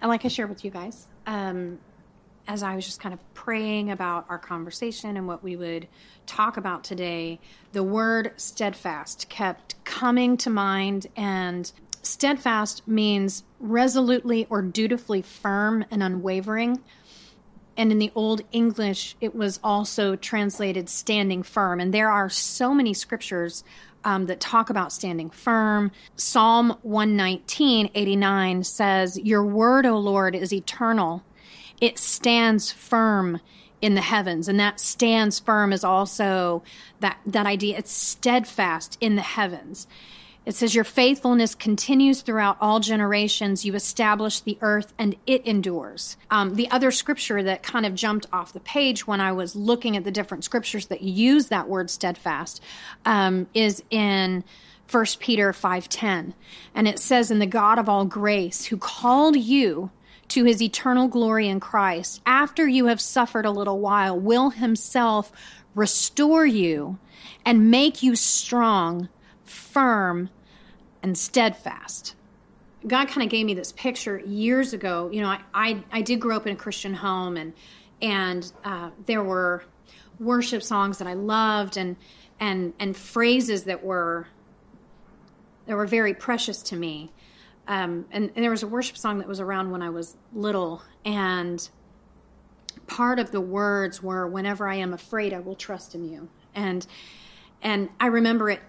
and like I shared with you guys, um, as I was just kind of praying about our conversation and what we would talk about today, the word steadfast kept coming to mind. And steadfast means resolutely or dutifully firm and unwavering. And in the Old English, it was also translated standing firm. And there are so many scriptures um, that talk about standing firm. Psalm 119, 89 says, Your word, O Lord, is eternal. It stands firm in the heavens. And that stands firm is also that that idea it's steadfast in the heavens it says your faithfulness continues throughout all generations. You establish the earth and it endures. Um, the other scripture that kind of jumped off the page when i was looking at the different scriptures that use that word steadfast um, is in 1 peter 5.10 and it says in the god of all grace who called you to his eternal glory in Christ, after you have suffered a little while, will himself restore you and make you strong, firm, and steadfast. God kind of gave me this picture years ago. You know, I, I, I did grow up in a Christian home, and and uh, there were worship songs that I loved, and and and phrases that were that were very precious to me. Um, and, and there was a worship song that was around when I was little, and part of the words were whenever i am afraid i will trust in you and and i remember it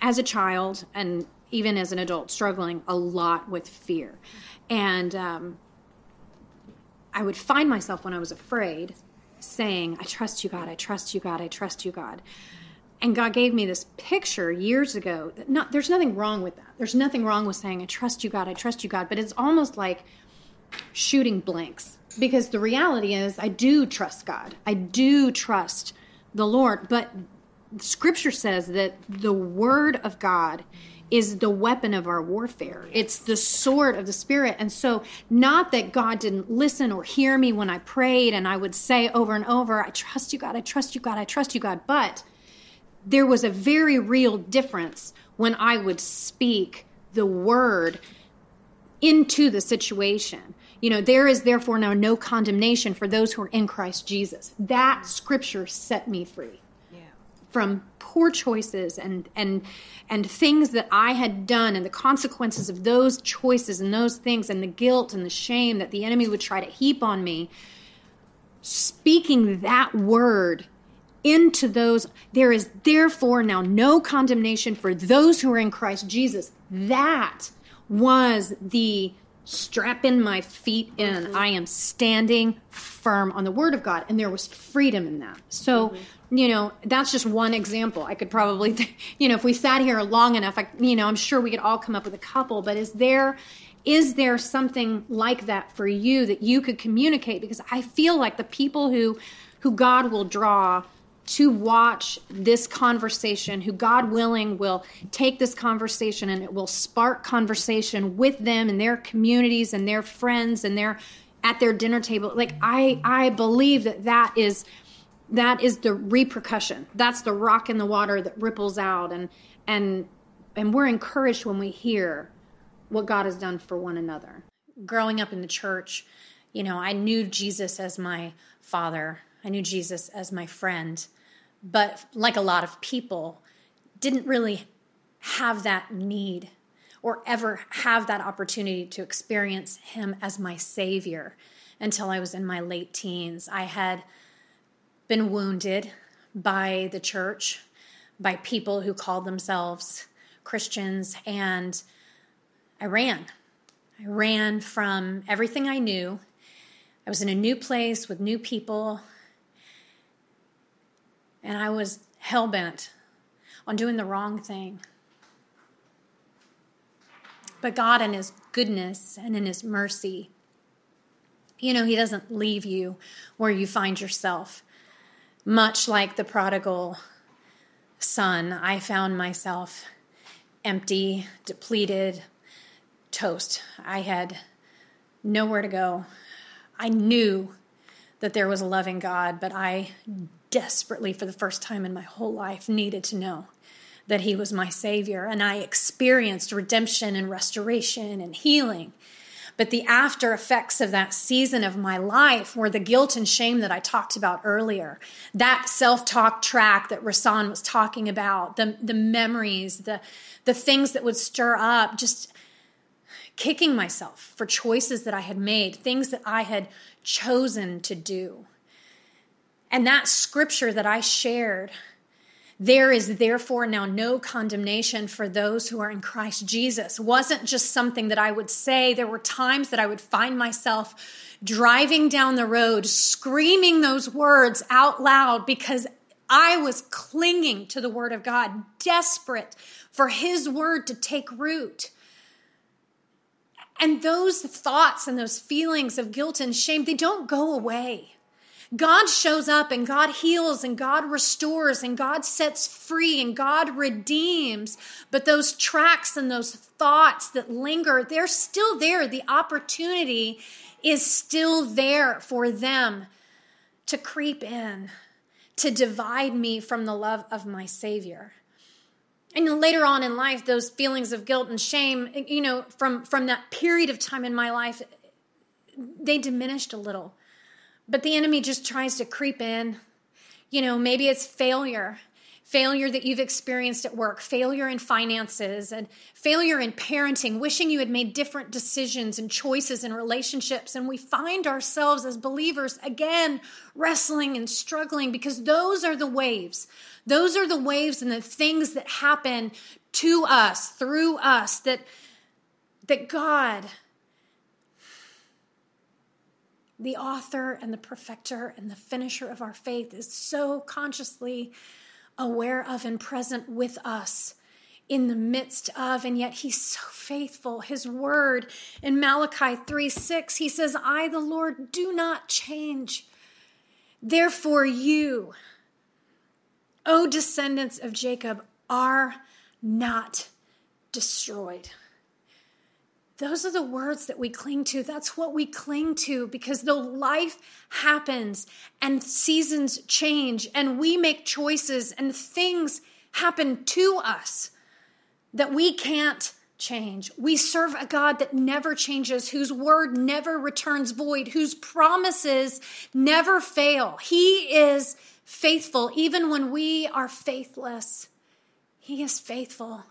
as a child and even as an adult struggling a lot with fear. And um, i would find myself when i was afraid saying i trust you god. I trust you god. I trust you god. And God gave me this picture years ago that not there's nothing wrong with that. There's nothing wrong with saying I trust you God, I trust you God, but it's almost like shooting blanks. Because the reality is I do trust God. I do trust the Lord, but scripture says that the word of God is the weapon of our warfare. It's the sword of the spirit. And so not that God didn't listen or hear me when I prayed and I would say over and over, I trust you God, I trust you God, I trust you God, but there was a very real difference when I would speak the word into the situation. You know, there is therefore now no condemnation for those who are in Christ Jesus. That scripture set me free. From poor choices and and and things that I had done and the consequences of those choices and those things and the guilt and the shame that the enemy would try to heap on me. Speaking that word into those. There is therefore now no condemnation for those who are in Christ Jesus. That was the strap in my feet in. Mm-hmm. I am standing firm on the word of God. And there was freedom in that. So, mm-hmm. you know, that's just one example. I could probably, th- you know, if we sat here long enough, I, you know, I'm sure we could all come up with a couple. But is there, is there something like that for you that you could communicate? Because I feel like the people who, who God will draw to watch this conversation, who God willing will take this conversation and it will spark conversation with them and their communities and their friends and their at their dinner table. Like I I believe that that is that is the repercussion. That's the rock in the water that ripples out and and and we're encouraged when we hear what God has done for one another. Growing up in the church, you know, I knew Jesus as my father. I knew Jesus as my friend but like a lot of people, didn't really have that need or ever have that opportunity to experience him as my savior until I was in my late teens. I had been wounded by the church, by people who called themselves Christians, and I ran. I ran from everything I knew. I was in a new place with new people, and I was hell bent on doing the wrong thing. But God, in His goodness and in His mercy, you know, He doesn't leave you where you find yourself. Much like the prodigal son, I found myself empty, depleted, toast. I had nowhere to go. I knew that there was a loving God, but I desperately, for the first time in my whole life, needed to know that He was my Savior. And I experienced redemption and restoration and healing. But the after effects of that season of my life were the guilt and shame that I talked about earlier. That self talk track that Rasan was talking about, the, the memories, the, the things that would stir up, just kicking myself for choices that I had made, things that I had chosen to do. And that scripture that I shared there is therefore now no condemnation for those who are in Christ Jesus wasn't just something that I would say. There were times that I would find myself driving down the road, screaming those words out loud because I was clinging to the Word of God, desperate for His Word to take root. And those thoughts and those feelings of guilt and shame, they don't go away. God shows up and God heals and God restores and God sets free and God redeems. But those tracks and those thoughts that linger, they're still there. The opportunity is still there for them to creep in, to divide me from the love of my Savior. And later on in life, those feelings of guilt and shame, you know, from, from that period of time in my life, they diminished a little but the enemy just tries to creep in. You know, maybe it's failure, failure that you've experienced at work, failure in finances, and failure in parenting, wishing you had made different decisions and choices in relationships. And we find ourselves as believers again wrestling and struggling because those are the waves. Those are the waves and the things that happen to us, through us, that, that God the author and the perfecter and the finisher of our faith, is so consciously aware of and present with us in the midst of, and yet he's so faithful. His word in Malachi 3 6, he says, I, the Lord, do not change. Therefore, you, O descendants of Jacob, are not destroyed. Those are the words that we cling to. That's what we cling to because though life happens and seasons change and we make choices and things happen to us that we can't change. We serve a God that never changes, whose word never returns void, whose promises never fail. He is faithful even when we are faithless. He is faithful.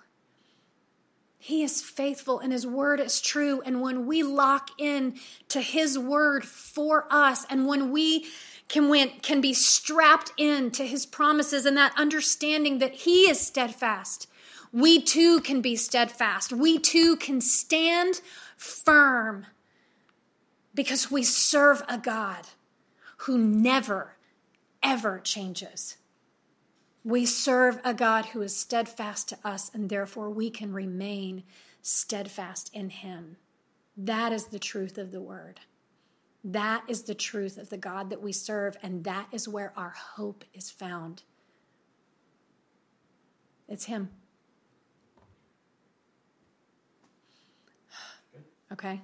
He is faithful and his word is true. And when we lock in to his word for us, and when we can, win, can be strapped in to his promises and that understanding that he is steadfast, we too can be steadfast. We too can stand firm because we serve a God who never, ever changes. We serve a God who is steadfast to us, and therefore we can remain steadfast in Him. That is the truth of the word. That is the truth of the God that we serve, and that is where our hope is found. It's Him. Okay?